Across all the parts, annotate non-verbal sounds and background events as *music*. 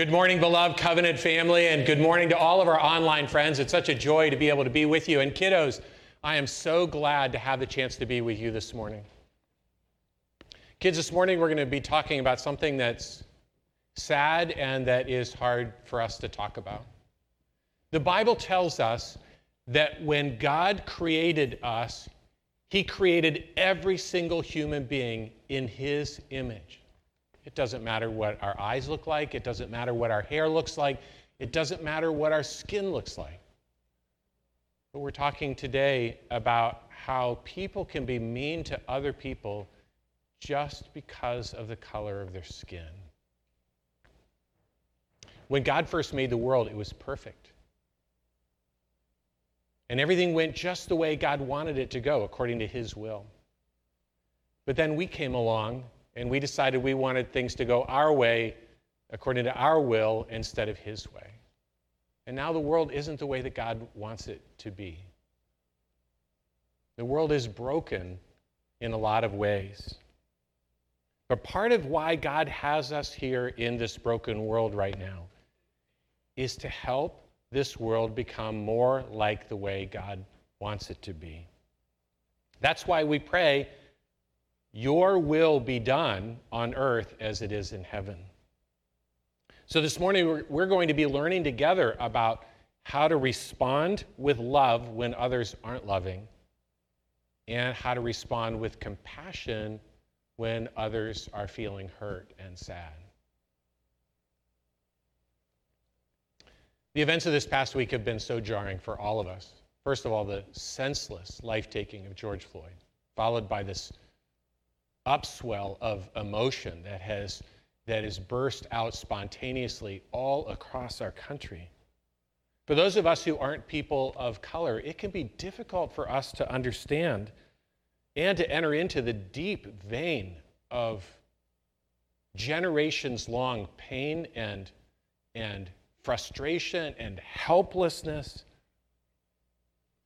Good morning, beloved covenant family, and good morning to all of our online friends. It's such a joy to be able to be with you. And kiddos, I am so glad to have the chance to be with you this morning. Kids, this morning we're going to be talking about something that's sad and that is hard for us to talk about. The Bible tells us that when God created us, He created every single human being in His image. It doesn't matter what our eyes look like, it doesn't matter what our hair looks like, it doesn't matter what our skin looks like. But we're talking today about how people can be mean to other people just because of the color of their skin. When God first made the world, it was perfect. And everything went just the way God wanted it to go, according to His will. But then we came along and we decided we wanted things to go our way according to our will instead of His way. And now the world isn't the way that God wants it to be. The world is broken in a lot of ways. But part of why God has us here in this broken world right now is to help this world become more like the way God wants it to be. That's why we pray your will be done on earth as it is in heaven. So, this morning, we're going to be learning together about how to respond with love when others aren't loving, and how to respond with compassion when others are feeling hurt and sad. The events of this past week have been so jarring for all of us. First of all, the senseless life taking of George Floyd, followed by this upswell of emotion that has that is burst out spontaneously all across our country. For those of us who aren't people of color, it can be difficult for us to understand and to enter into the deep vein of generations long pain and, and frustration and helplessness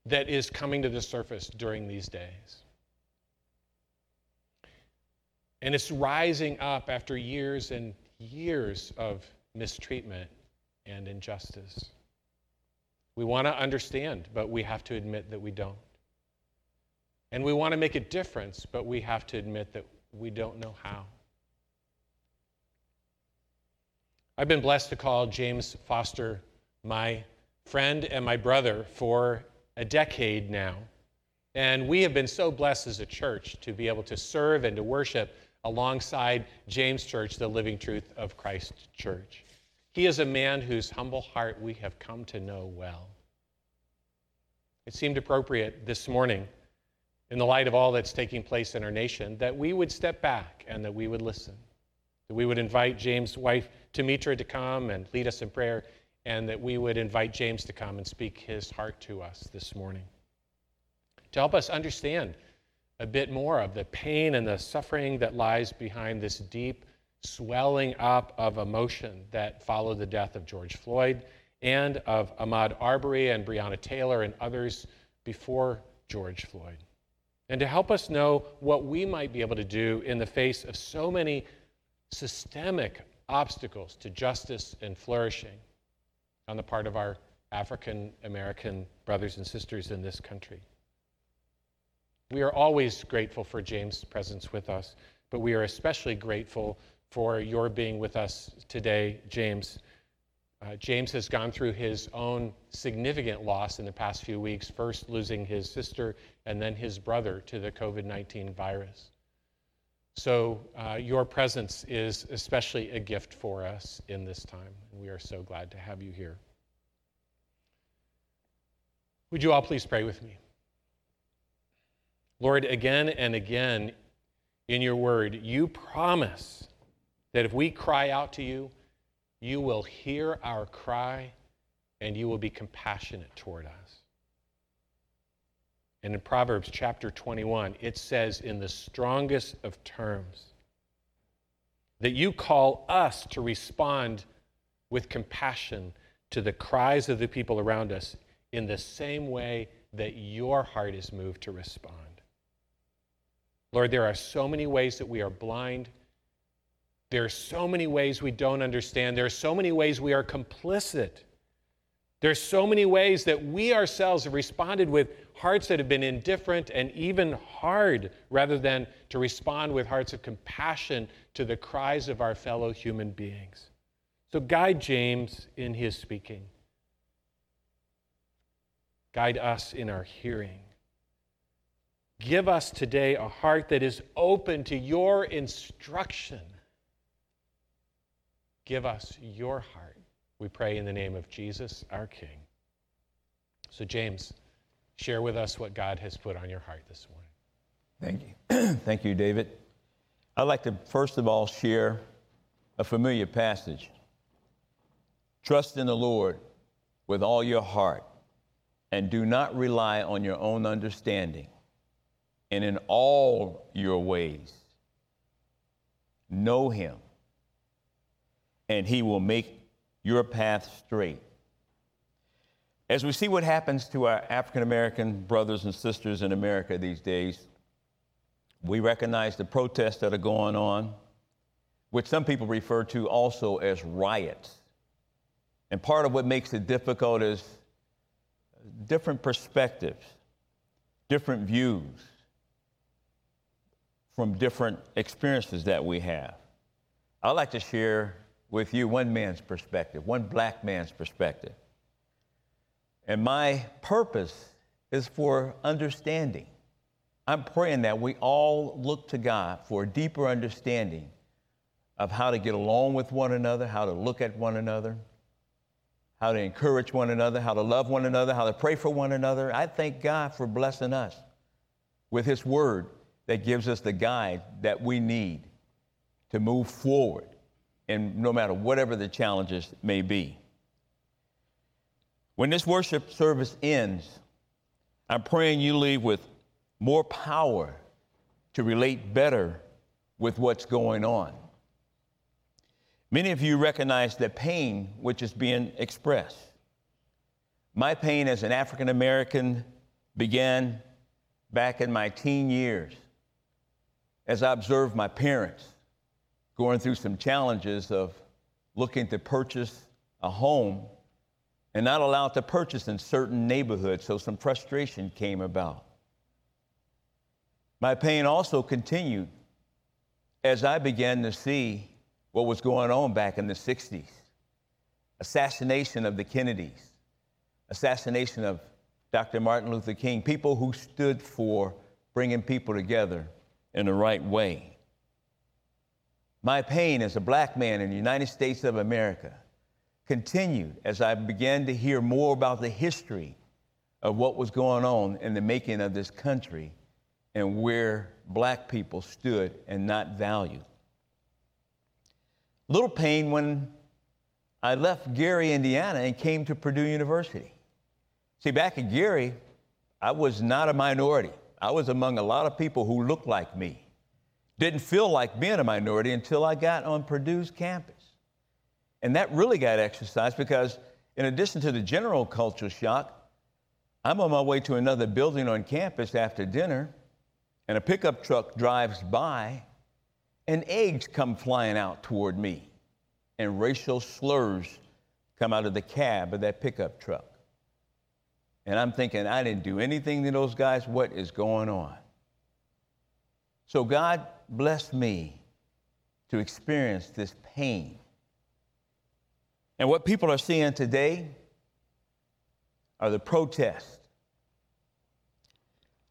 that is coming to the surface during these days. And it's rising up after years and years of mistreatment and injustice. We want to understand, but we have to admit that we don't. And we want to make a difference, but we have to admit that we don't know how. I've been blessed to call James Foster my friend and my brother for a decade now. And we have been so blessed as a church to be able to serve and to worship alongside James Church, the Living Truth of Christ Church. He is a man whose humble heart we have come to know well. It seemed appropriate this morning, in the light of all that's taking place in our nation, that we would step back and that we would listen. That we would invite James' wife, Tamitra, to come and lead us in prayer, and that we would invite James to come and speak his heart to us this morning. To help us understand a bit more of the pain and the suffering that lies behind this deep swelling up of emotion that followed the death of George Floyd and of Ahmaud Arbery and Breonna Taylor and others before George Floyd. And to help us know what we might be able to do in the face of so many systemic obstacles to justice and flourishing on the part of our African American brothers and sisters in this country. We are always grateful for James' presence with us, but we are especially grateful for your being with us today, James. Uh, James has gone through his own significant loss in the past few weeks, first losing his sister and then his brother to the COVID 19 virus. So, uh, your presence is especially a gift for us in this time. and We are so glad to have you here. Would you all please pray with me? Lord, again and again in your word, you promise that if we cry out to you, you will hear our cry and you will be compassionate toward us. And in Proverbs chapter 21, it says in the strongest of terms that you call us to respond with compassion to the cries of the people around us in the same way that your heart is moved to respond. Lord, there are so many ways that we are blind There are so many ways we don't understand. There are so many ways we are complicit. There are so many ways that we ourselves have responded with hearts that have been indifferent and even hard, rather than to respond with hearts of compassion to the cries of our fellow human beings. So, guide James in his speaking, guide us in our hearing. Give us today a heart that is open to your instruction. Give us your heart. We pray in the name of Jesus, our King. So, James, share with us what God has put on your heart this morning. Thank you. *clears throat* Thank you, David. I'd like to first of all share a familiar passage. Trust in the Lord with all your heart and do not rely on your own understanding. And in all your ways, know him, and he will make your path straight. As we see what happens to our African American brothers and sisters in America these days, we recognize the protests that are going on, which some people refer to also as riots. And part of what makes it difficult is different perspectives, different views from different experiences that we have. I'd like to share with you one man's perspective, one black man's perspective. And my purpose is for understanding. I'm praying that we all look to God for a deeper understanding of how to get along with one another, how to look at one another, how to encourage one another, how to love one another, how to pray for one another. I thank God for blessing us with His Word that gives us the guide that we need to move forward and no matter whatever the challenges may be. When this worship service ends, I'm praying you leave with more power to relate better with what's going on. Many of you recognize the pain which is being expressed. My pain as an African American began back in my teen years as I observed my parents going through some challenges of looking to purchase a home and not allowed to purchase in certain neighborhoods, so some frustration came about. My pain also continued as I began to see what was going on back in the 60s assassination of the Kennedys, assassination of Dr. Martin Luther King, people who stood for bringing people together in the right way. My pain as a black man in the United States of America continued as I began to hear more about the history of what was going on in the making of this country and where black people stood and not valued. Little pain when I left Gary, Indiana, and came to Purdue University. See, back at Gary, I was not a minority. I was among a lot of people who looked like me. Didn't feel like being a minority until I got on Purdue's campus. And that really got exercised because, in addition to the general culture shock, I'm on my way to another building on campus after dinner, and a pickup truck drives by, and eggs come flying out toward me, and racial slurs come out of the cab of that pickup truck. And I'm thinking, I didn't do anything to those guys. What is going on? So God blessed me to experience this pain. And what people are seeing today are the protests.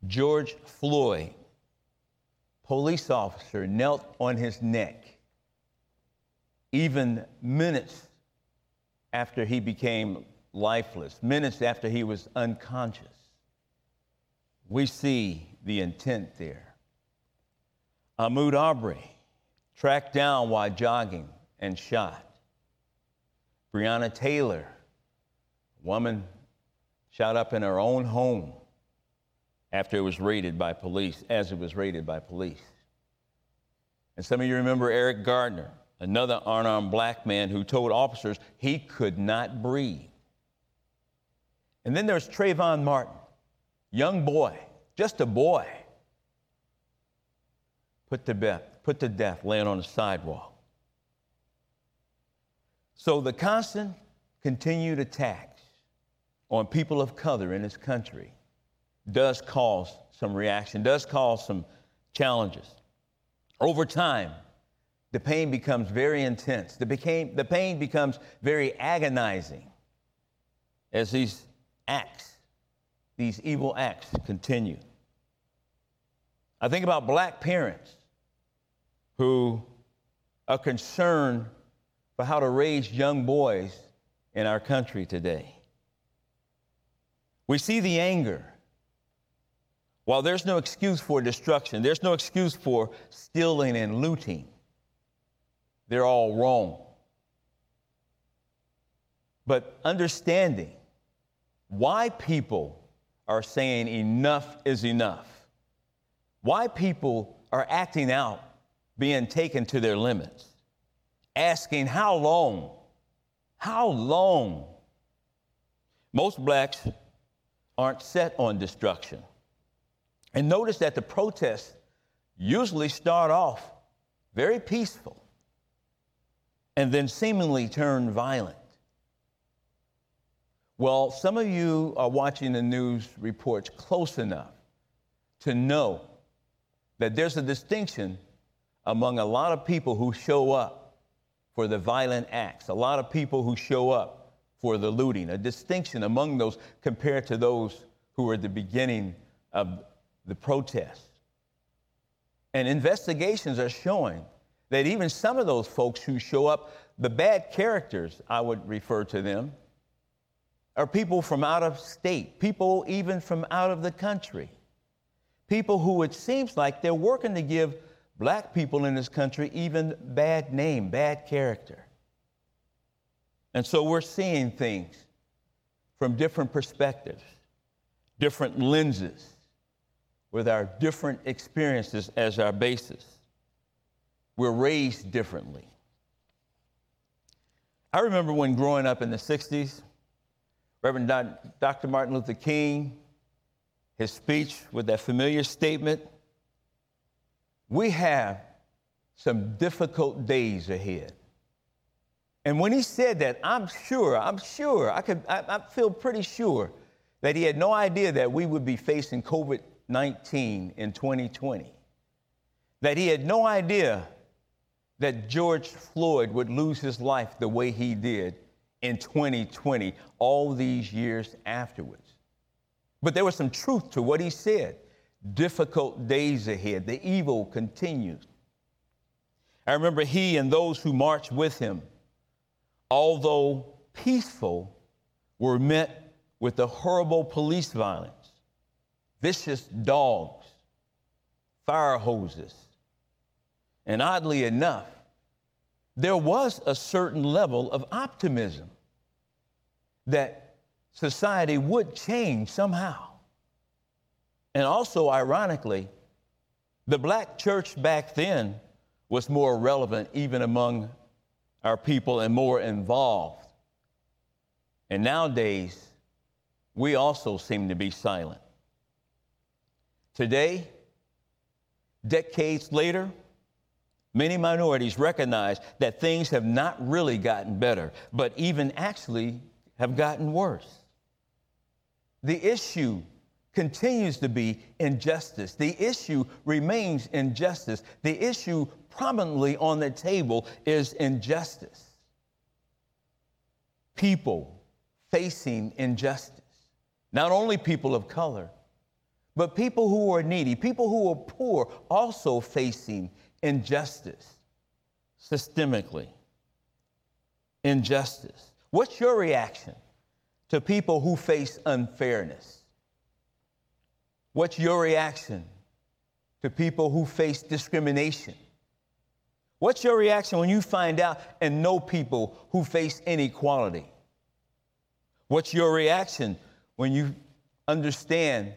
George Floyd, police officer, knelt on his neck even minutes after he became lifeless, minutes after he was unconscious. We see the intent there. Ahmaud Arbery, tracked down while jogging and shot. Breonna Taylor, woman shot up in her own home after it was raided by police, as it was raided by police. And some of you remember Eric Gardner, another unarmed black man who told officers he could not breathe. And then there's Trayvon Martin, young boy, just a boy, put to death, put to death laying on the sidewalk. So the constant continued attacks on people of color in this country does cause some reaction, does cause some challenges. Over time, the pain becomes very intense. The, became, the pain becomes very agonizing as these acts, these evil acts continue. I think about black parents who are concerned for how to raise young boys in our country today. We see the anger. While there's no excuse for destruction, there's no excuse for stealing and looting, they're all wrong. But understanding why people are saying enough is enough, why people are acting out, being taken to their limits, asking how long, how long. Most blacks aren't set on destruction. And notice that the protests usually start off very peaceful and then seemingly turn violent. Well, some of you are watching the news reports close enough to know that there's a distinction among a lot of people who show up for the violent acts, a lot of people who show up for the looting, a distinction among those compared to those who were at the beginning of the protests. And investigations are showing that even some of those folks who show up, the bad characters, I would refer to them, are people from out of state, people even from out of the country, people who it seems like they're working to give black people in this country even bad name, bad character. And so we're seeing things from different perspectives, different lenses, with our different experiences as our basis. We're raised differently. I remember when growing up in the 60s, Reverend Dr. Martin Luther King, his speech with that familiar statement We have some difficult days ahead. And when he said that, I'm sure, I'm sure, I, could, I, I feel pretty sure that he had no idea that we would be facing COVID 19 in 2020. That he had no idea that George Floyd would lose his life the way he did in 2020, all these years afterwards. But there was some truth to what he said. Difficult days ahead, the evil continues. I remember he and those who marched with him, although peaceful, were met with the horrible police violence, vicious dogs, fire hoses. And oddly enough, there was a certain level of optimism that society would change somehow. And also, ironically, the black church back then was more relevant even among our people and more involved. And nowadays, we also seem to be silent. Today, decades later, Many minorities recognize that things have not really gotten better, but even actually have gotten worse. The issue continues to be injustice. The issue remains injustice. The issue prominently on the table is injustice. People facing injustice. Not only people of color, but people who are needy, people who are poor, also facing injustice systemically. Injustice. What's your reaction to people who face unfairness? What's your reaction to people who face discrimination? What's your reaction when you find out and know people who face inequality? What's your reaction when you understand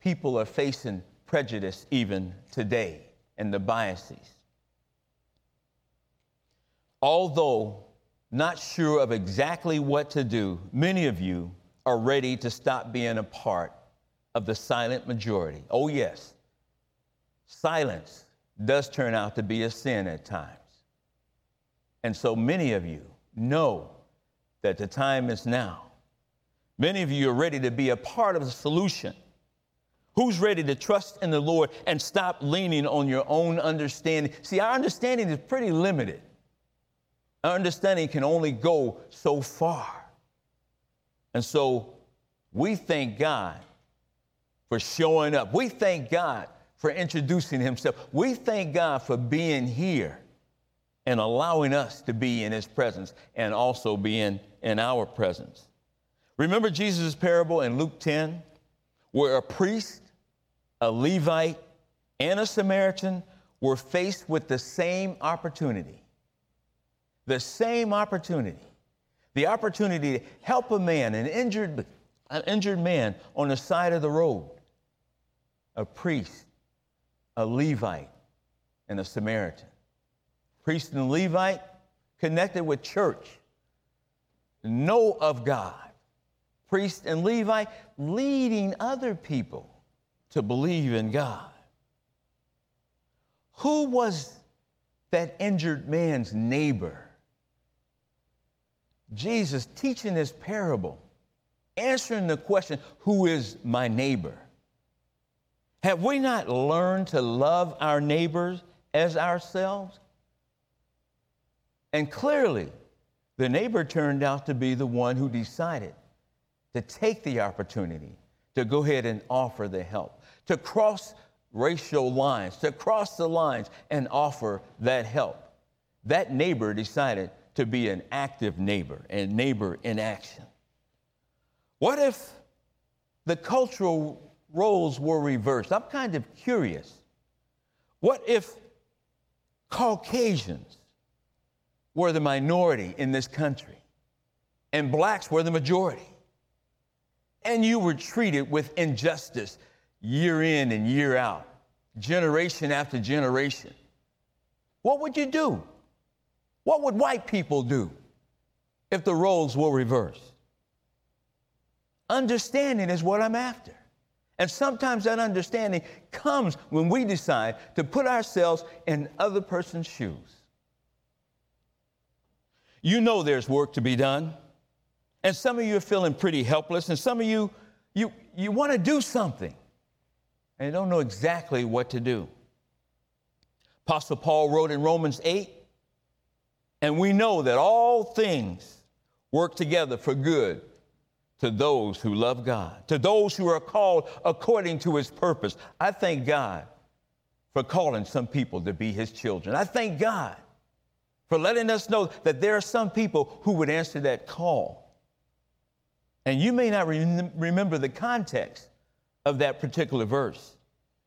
people are facing prejudice even today? and the biases. Although not sure of exactly what to do, many of you are ready to stop being a part of the silent majority. Oh, yes, silence does turn out to be a sin at times. And so many of you, know that the time is now. Many of you are ready to be a part of the solution. Who's ready to trust in the Lord and stop leaning on your own understanding? See, our understanding is pretty limited. Our understanding can only go so far. And so we thank God for showing up. We thank God for introducing Himself. We thank God for being here and allowing us to be in His presence and also being in our presence. Remember Jesus' parable in Luke 10, where a priest a Levite, and a Samaritan were faced with the same opportunity. The same opportunity. The opportunity to help a man, an injured, an injured man on the side of the road. A priest, a Levite, and a Samaritan. Priest and Levite connected with church, know of God. Priest and Levite leading other people to believe in God. Who was that injured man's neighbor? Jesus teaching this parable, answering the question, Who is my neighbor? Have we not learned to love our neighbors as ourselves? And clearly, the neighbor turned out to be the one who decided to take the opportunity to go ahead and offer the help to cross racial lines, to cross the lines and offer that help. That neighbor decided to be an active neighbor and neighbor in action. What if the cultural roles were reversed? I'm kind of curious. What if Caucasians were the minority in this country and blacks were the majority? And you were treated with injustice year in and year out, generation after generation, what would you do? What would white people do if the roles were reversed? Understanding is what I'm after. And sometimes that understanding comes when we decide to put ourselves in other person's shoes. You know there's work to be done. And some of you are feeling pretty helpless, and some of you, you, you want to do something and they don't know exactly what to do. Apostle Paul wrote in Romans 8, and we know that all things work together for good to those who love God, to those who are called according to his purpose. I thank God for calling some people to be his children. I thank God for letting us know that there are some people who would answer that call. And you may not re- remember the context, of that particular verse.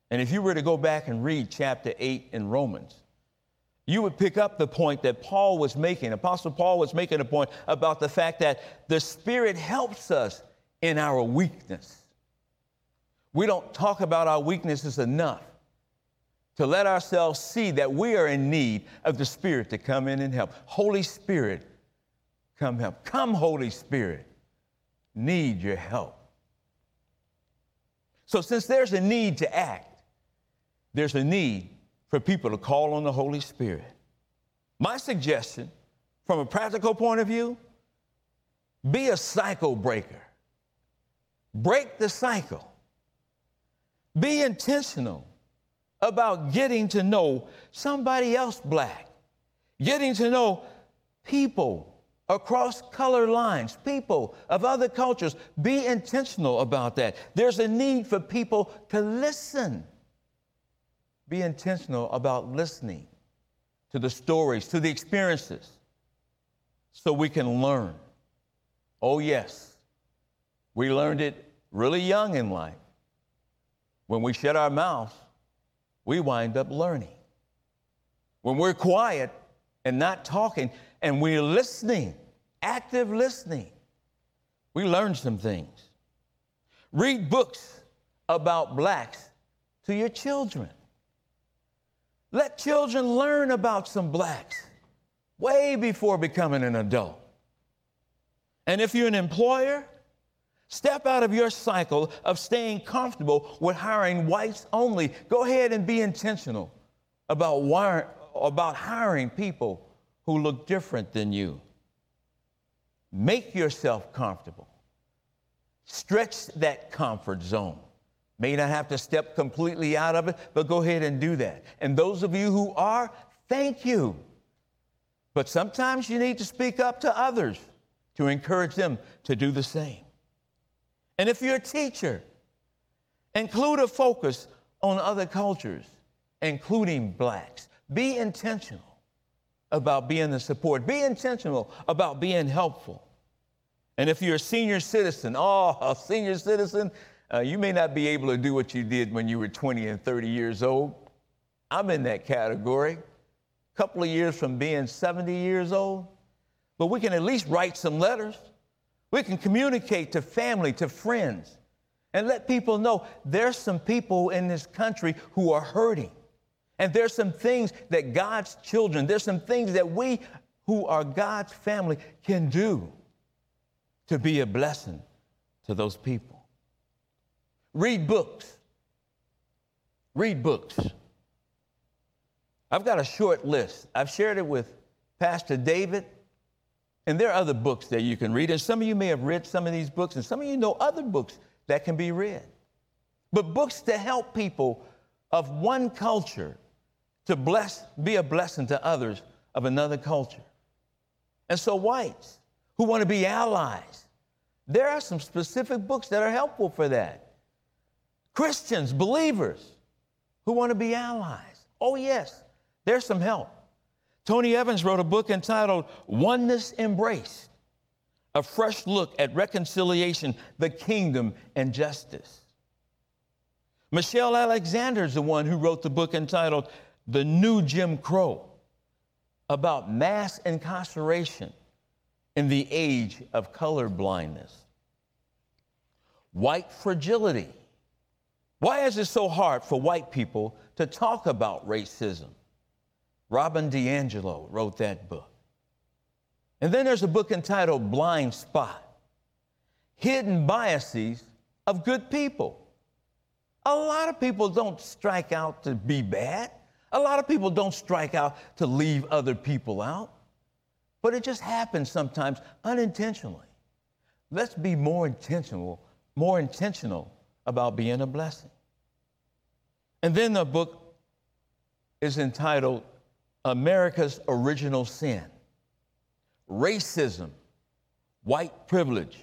And if you were to go back and read chapter 8 in Romans, you would pick up the point that Paul was making. Apostle Paul was making a point about the fact that the Spirit helps us in our weakness. We don't talk about our weaknesses enough to let ourselves see that we are in need of the Spirit to come in and help. Holy Spirit, come help. Come, Holy Spirit, need your help. So, since there's a need to act, there's a need for people to call on the Holy Spirit. My suggestion, from a practical point of view, be a cycle breaker. Break the cycle. Be intentional about getting to know somebody else black, getting to know people across color lines, people of other cultures. Be intentional about that. There's a need for people to listen. Be intentional about listening to the stories, to the experiences, so we can learn. Oh, yes, we learned it really young in life. When we shut our mouths, we wind up learning. When we're quiet and not talking, and we're listening, active listening, we learn some things. Read books about blacks to your children. Let children learn about some blacks way before becoming an adult. And if you're an employer, step out of your cycle of staying comfortable with hiring whites only. Go ahead and be intentional about, about hiring people who look different than you. Make yourself comfortable. Stretch that comfort zone. May not have to step completely out of it, but go ahead and do that. And those of you who are, thank you. But sometimes you need to speak up to others to encourage them to do the same. And if you're a teacher, include a focus on other cultures, including blacks. Be intentional about being the support, be intentional about being helpful. And if you're a senior citizen, oh, a senior citizen, uh, you may not be able to do what you did when you were 20 and 30 years old. I'm in that category. A couple of years from being 70 years old. But we can at least write some letters. We can communicate to family, to friends, and let people know there's some people in this country who are hurting. And there's some things that God's children, there's some things that we who are God's family can do to be a blessing to those people. Read books. Read books. I've got a short list. I've shared it with Pastor David, and there are other books that you can read. And some of you may have read some of these books, and some of you know other books that can be read. But books to help people of one culture to bless, be a blessing to others of another culture. And so, whites who want to be allies, there are some specific books that are helpful for that. Christians, believers who want to be allies. Oh, yes, there's some help. Tony Evans wrote a book entitled Oneness Embraced, a fresh look at reconciliation, the kingdom, and justice. Michelle Alexander is the one who wrote the book entitled The New Jim Crow about mass incarceration in the age of color blindness. White fragility. Why is it so hard for white people to talk about racism? Robin DiAngelo wrote that book. And then there's a book entitled Blind Spot Hidden Biases of Good People. A lot of people don't strike out to be bad. A lot of people don't strike out to leave other people out. But it just happens sometimes unintentionally. Let's be more intentional, more intentional about being a blessing. And then the book is entitled America's Original Sin Racism, White Privilege,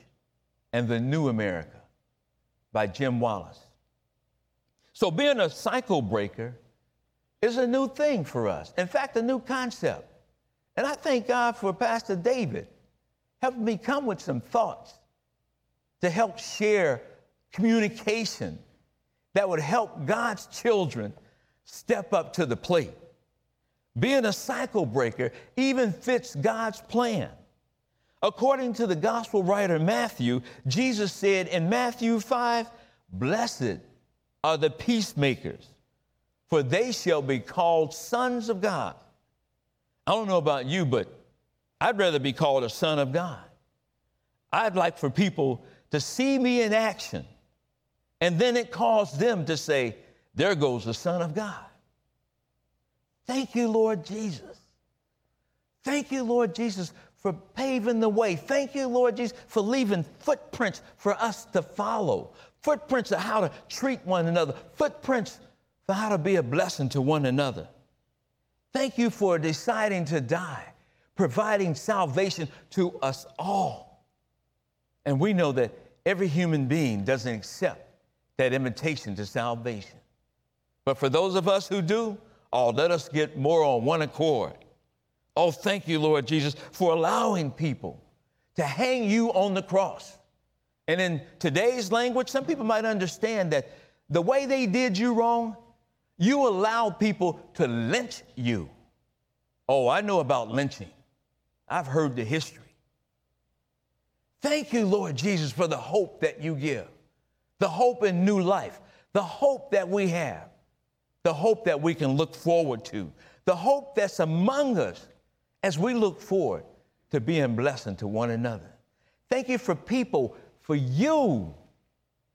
and the New America by Jim Wallis. So, being a cycle breaker is a new thing for us. In fact, a new concept. And I thank God for Pastor David helping me come with some thoughts to help share communication that would help God's children step up to the plate. Being a cycle breaker even fits God's plan. According to the gospel writer Matthew, Jesus said in Matthew 5, Blessed are the peacemakers, for they shall be called sons of God. I don't know about you, but I'd rather be called a son of God. I'd like for people to see me in action, and then it caused them to say, There goes the Son of God. Thank you, Lord Jesus. Thank you, Lord Jesus, for paving the way. Thank you, Lord Jesus, for leaving footprints for us to follow. Footprints of how to treat one another. Footprints for how to be a blessing to one another. Thank you for deciding to die, providing salvation to us all. And we know that every human being doesn't accept that invitation to salvation. But for those of us who do, Oh, let us get more on one accord. Oh, thank you, Lord Jesus, for allowing people to hang you on the cross. And in today's language, some people might understand that the way they did you wrong, you allowed people to lynch you. Oh, I know about lynching. I've heard the history. Thank you, Lord Jesus, for the hope that you give, the hope in new life, the hope that we have. The hope that we can look forward to, the hope that's among us as we look forward to being blessing to one another. Thank you for people, for you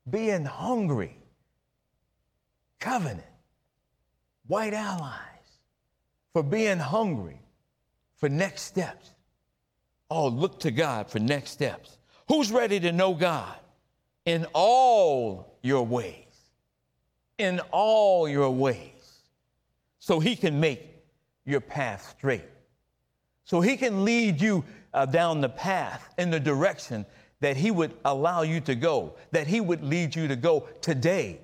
being hungry, covenant, white allies, for being hungry for next steps. Oh, look to God for next steps. Who's ready to know God in all your ways? In all your ways. So he can make your path straight. So he can lead you uh, down the path in the direction that he would allow you to go, that he would lead you to go today,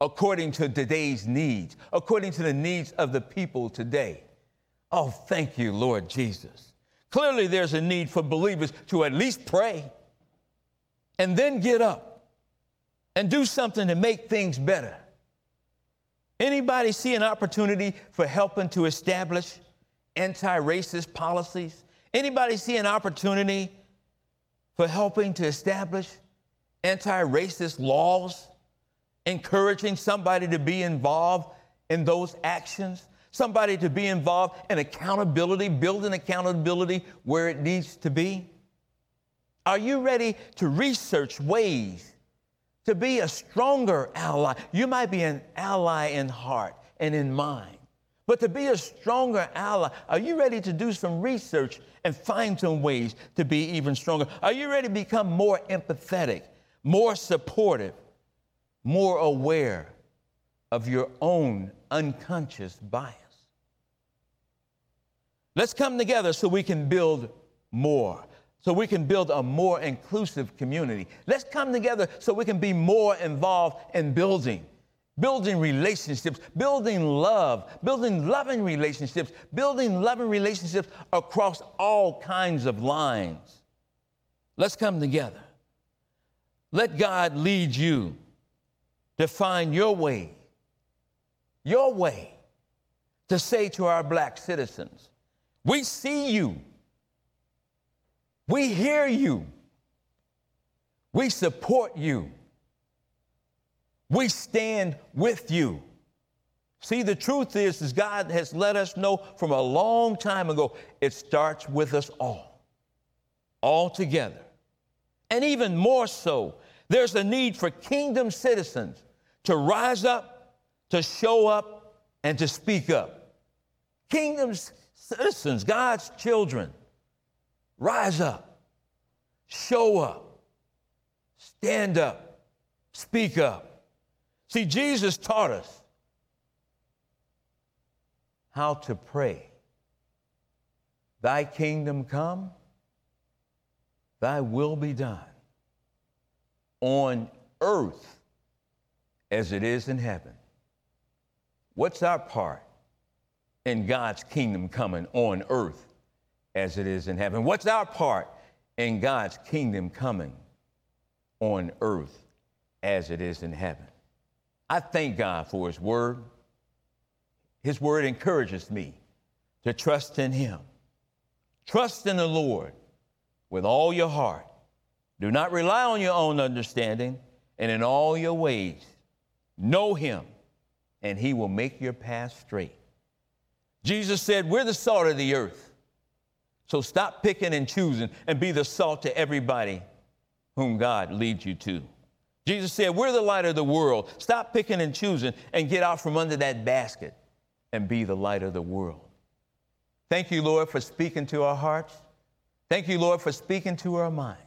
according to today's needs, according to the needs of the people today. Oh, thank you, Lord Jesus. Clearly, there's a need for believers to at least pray and then get up and do something to make things better. Anybody see an opportunity for helping to establish anti-racist policies? Anybody see an opportunity for helping to establish anti-racist laws, encouraging somebody to be involved in those actions? somebody to be involved in accountability, building accountability where it needs to be? Are you ready to research ways to be a stronger ally? You might be an ally in heart and in mind, but to be a stronger ally, are you ready to do some research and find some ways to be even stronger? Are you ready to become more empathetic, more supportive, more aware of your own unconscious bias. Let's come together so we can build more, so we can build a more inclusive community. Let's come together so we can be more involved in building, building relationships, building love, building loving relationships, building loving relationships across all kinds of lines. Let's come together. Let God lead you to find your way your way to say to our black citizens, we see you, we hear you, we support you, we stand with you. See, the truth is, is God has let us know from a long time ago, it starts with us all, all together. And even more so, there's a need for kingdom citizens to rise up to show up and to speak up. Kingdom's citizens, God's children, rise up, show up, stand up, speak up. See, Jesus taught us how to pray. Thy kingdom come, thy will be done on earth as it is in heaven. What's our part in God's kingdom coming on earth as it is in heaven? What's our part in God's kingdom coming on earth as it is in heaven? I thank God for His word. His word encourages me to trust in Him. Trust in the Lord with all your heart. Do not rely on your own understanding, and in all your ways, know Him and he will make your path straight. Jesus said, We're the salt of the earth. So stop picking and choosing and be the salt to everybody whom God leads you to. Jesus said, We're the light of the world. Stop picking and choosing and get out from under that basket and be the light of the world. Thank you, Lord, for speaking to our hearts. Thank you, Lord, for speaking to our minds.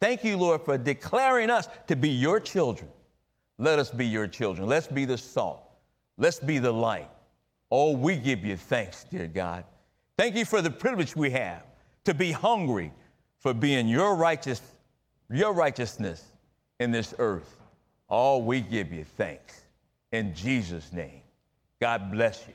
Thank you, Lord, for declaring us to be your children. Let us be your children. Let's be the salt. Let's be the light. Oh, we give you thanks, dear God. Thank you for the privilege we have to be hungry for being your righteous, your righteousness in this earth. All we give you thanks. In Jesus' name. God bless you.